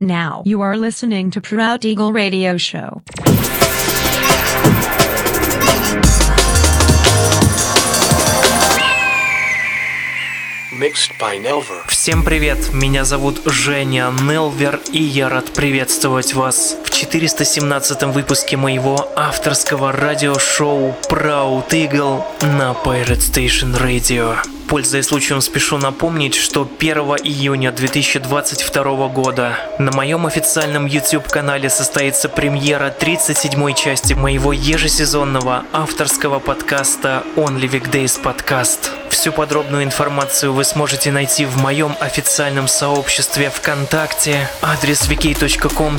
Now you are listening to Proud Eagle Radio Show. Mixed by Nelver. Всем привет, меня зовут Женя Нелвер, и я рад приветствовать вас в 417 выпуске моего авторского радиошоу Proud Eagle на Pirate Station Radio. Пользуясь случаем, спешу напомнить, что 1 июня 2022 года на моем официальном YouTube-канале состоится премьера 37-й части моего ежесезонного авторского подкаста Only Weekdays Podcast. Всю подробную информацию вы сможете найти в моем официальном сообществе ВКонтакте, адрес vk.com